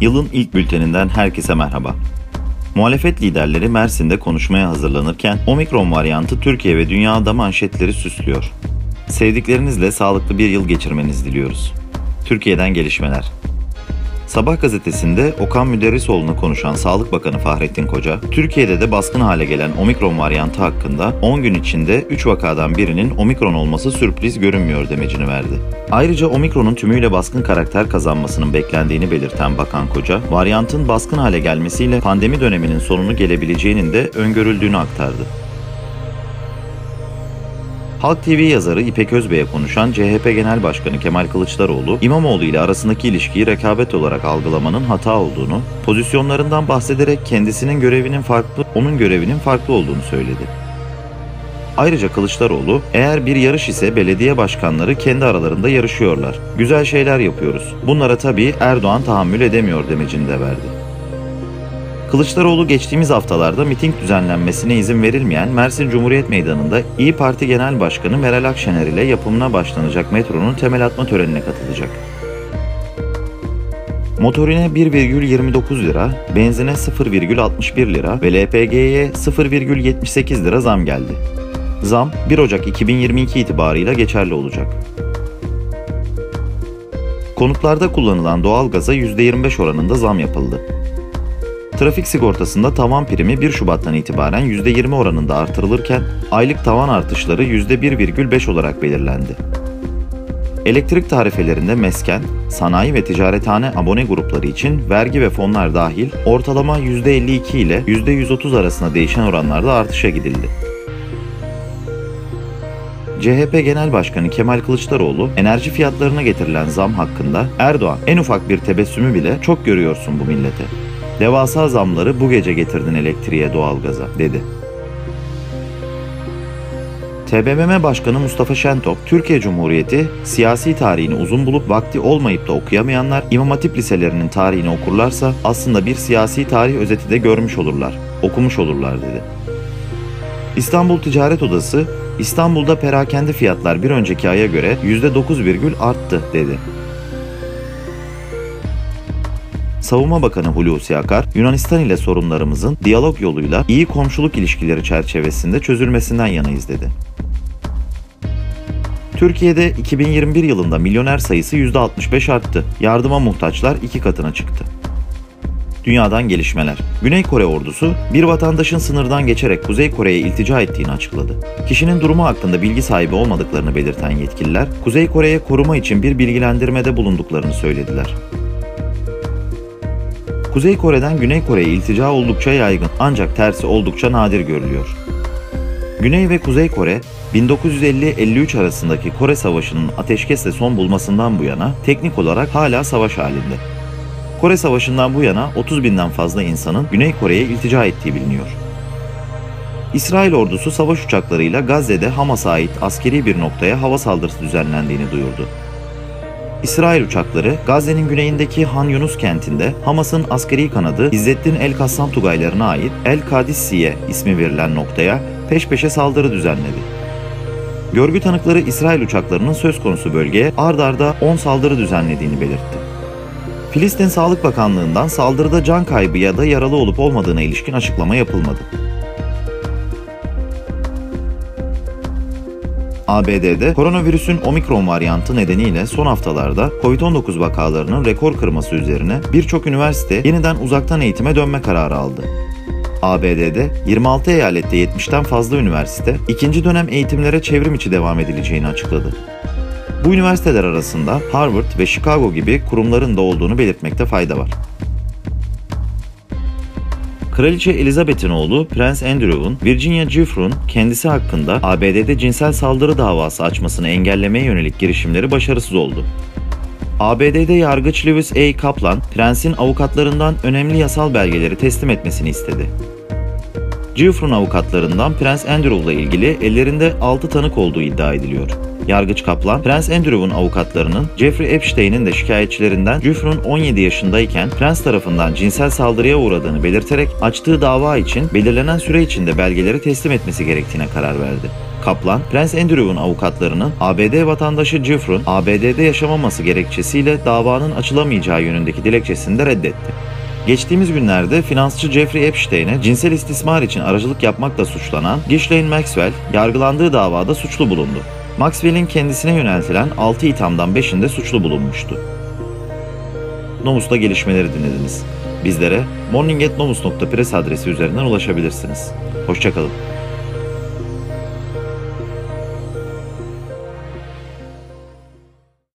Yılın ilk bülteninden herkese merhaba. Muhalefet liderleri Mersin'de konuşmaya hazırlanırken omikron varyantı Türkiye ve dünyada manşetleri süslüyor. Sevdiklerinizle sağlıklı bir yıl geçirmenizi diliyoruz. Türkiye'den gelişmeler. Sabah gazetesinde Okan Müderrisoğlu'na konuşan Sağlık Bakanı Fahrettin Koca, Türkiye'de de baskın hale gelen omikron varyantı hakkında 10 gün içinde 3 vakadan birinin omikron olması sürpriz görünmüyor demecini verdi. Ayrıca omikronun tümüyle baskın karakter kazanmasının beklendiğini belirten Bakan Koca, varyantın baskın hale gelmesiyle pandemi döneminin sonunu gelebileceğinin de öngörüldüğünü aktardı. Halk TV yazarı İpek Özbey'e konuşan CHP Genel Başkanı Kemal Kılıçdaroğlu, İmamoğlu ile arasındaki ilişkiyi rekabet olarak algılamanın hata olduğunu, pozisyonlarından bahsederek kendisinin görevinin farklı, onun görevinin farklı olduğunu söyledi. Ayrıca Kılıçdaroğlu, eğer bir yarış ise belediye başkanları kendi aralarında yarışıyorlar. Güzel şeyler yapıyoruz. Bunlara tabii Erdoğan tahammül edemiyor demecini de verdi. Kılıçdaroğlu geçtiğimiz haftalarda miting düzenlenmesine izin verilmeyen Mersin Cumhuriyet Meydanı'nda İyi Parti Genel Başkanı Meral Akşener ile yapımına başlanacak metronun temel atma törenine katılacak. Motorine 1,29 lira, benzine 0,61 lira ve LPG'ye 0,78 lira zam geldi. Zam 1 Ocak 2022 itibarıyla geçerli olacak. Konutlarda kullanılan doğalgaza %25 oranında zam yapıldı. Trafik sigortasında tavan primi 1 Şubat'tan itibaren %20 oranında artırılırken aylık tavan artışları %1,5 olarak belirlendi. Elektrik tarifelerinde mesken, sanayi ve ticarethane abone grupları için vergi ve fonlar dahil ortalama %52 ile %130 arasında değişen oranlarda artışa gidildi. CHP Genel Başkanı Kemal Kılıçdaroğlu enerji fiyatlarına getirilen zam hakkında Erdoğan en ufak bir tebessümü bile çok görüyorsun bu millete. Devasa zamları bu gece getirdin elektriğe, doğalgaza, dedi. TBMM Başkanı Mustafa Şentop, Türkiye Cumhuriyeti siyasi tarihini uzun bulup vakti olmayıp da okuyamayanlar İmam Hatip liselerinin tarihini okurlarsa aslında bir siyasi tarih özeti de görmüş olurlar, okumuş olurlar dedi. İstanbul Ticaret Odası, İstanbul'da perakende fiyatlar bir önceki aya göre %9,1 arttı dedi. Savunma Bakanı Hulusi Akar, Yunanistan ile sorunlarımızın diyalog yoluyla iyi komşuluk ilişkileri çerçevesinde çözülmesinden yanayız dedi. Türkiye'de 2021 yılında milyoner sayısı %65 arttı. Yardıma muhtaçlar iki katına çıktı. Dünyadan gelişmeler. Güney Kore ordusu bir vatandaşın sınırdan geçerek Kuzey Kore'ye iltica ettiğini açıkladı. Kişinin durumu hakkında bilgi sahibi olmadıklarını belirten yetkililer, Kuzey Kore'ye koruma için bir bilgilendirmede bulunduklarını söylediler. Kuzey Kore'den Güney Kore'ye iltica oldukça yaygın ancak tersi oldukça nadir görülüyor. Güney ve Kuzey Kore 1950-53 arasındaki Kore Savaşı'nın ateşkesle son bulmasından bu yana teknik olarak hala savaş halinde. Kore Savaşı'ndan bu yana 30 binden fazla insanın Güney Kore'ye iltica ettiği biliniyor. İsrail ordusu savaş uçaklarıyla Gazze'de Hamas'a ait askeri bir noktaya hava saldırısı düzenlendiğini duyurdu. İsrail uçakları Gazze'nin güneyindeki Han Yunus kentinde Hamas'ın askeri kanadı İzzettin El Kassam Tugaylarına ait El Kadisiye ismi verilen noktaya peş peşe saldırı düzenledi. Görgü tanıkları İsrail uçaklarının söz konusu bölgeye ard arda 10 saldırı düzenlediğini belirtti. Filistin Sağlık Bakanlığı'ndan saldırıda can kaybı ya da yaralı olup olmadığına ilişkin açıklama yapılmadı. ABD'de koronavirüsün omikron varyantı nedeniyle son haftalarda COVID-19 vakalarının rekor kırması üzerine birçok üniversite yeniden uzaktan eğitime dönme kararı aldı. ABD'de 26 eyalette 70'ten fazla üniversite ikinci dönem eğitimlere çevrim içi devam edileceğini açıkladı. Bu üniversiteler arasında Harvard ve Chicago gibi kurumların da olduğunu belirtmekte fayda var. Kraliçe Elizabeth'in oğlu Prens Andrew'un Virginia Giuffre'un kendisi hakkında ABD'de cinsel saldırı davası açmasını engellemeye yönelik girişimleri başarısız oldu. ABD'de yargıç Lewis A. Kaplan, prensin avukatlarından önemli yasal belgeleri teslim etmesini istedi. Giuffre'un avukatlarından Prens Andrew'la ilgili ellerinde 6 tanık olduğu iddia ediliyor. Yargıç Kaplan, Prens Andrew'un avukatlarının Jeffrey Epstein'in de şikayetçilerinden Giuffre'un 17 yaşındayken Prens tarafından cinsel saldırıya uğradığını belirterek açtığı dava için belirlenen süre içinde belgeleri teslim etmesi gerektiğine karar verdi. Kaplan, Prens Andrew'un avukatlarının ABD vatandaşı Jeffrey'ın ABD'de yaşamaması gerekçesiyle davanın açılamayacağı yönündeki dilekçesini de reddetti. Geçtiğimiz günlerde finansçı Jeffrey Epstein'e cinsel istismar için aracılık yapmakla suçlanan Ghislaine Maxwell yargılandığı davada suçlu bulundu. Maxwell'in kendisine yöneltilen 6 ithamdan 5'inde suçlu bulunmuştu. Nomus'ta gelişmeleri dinlediniz. Bizlere morning.nomus.press adresi üzerinden ulaşabilirsiniz. Hoşçakalın.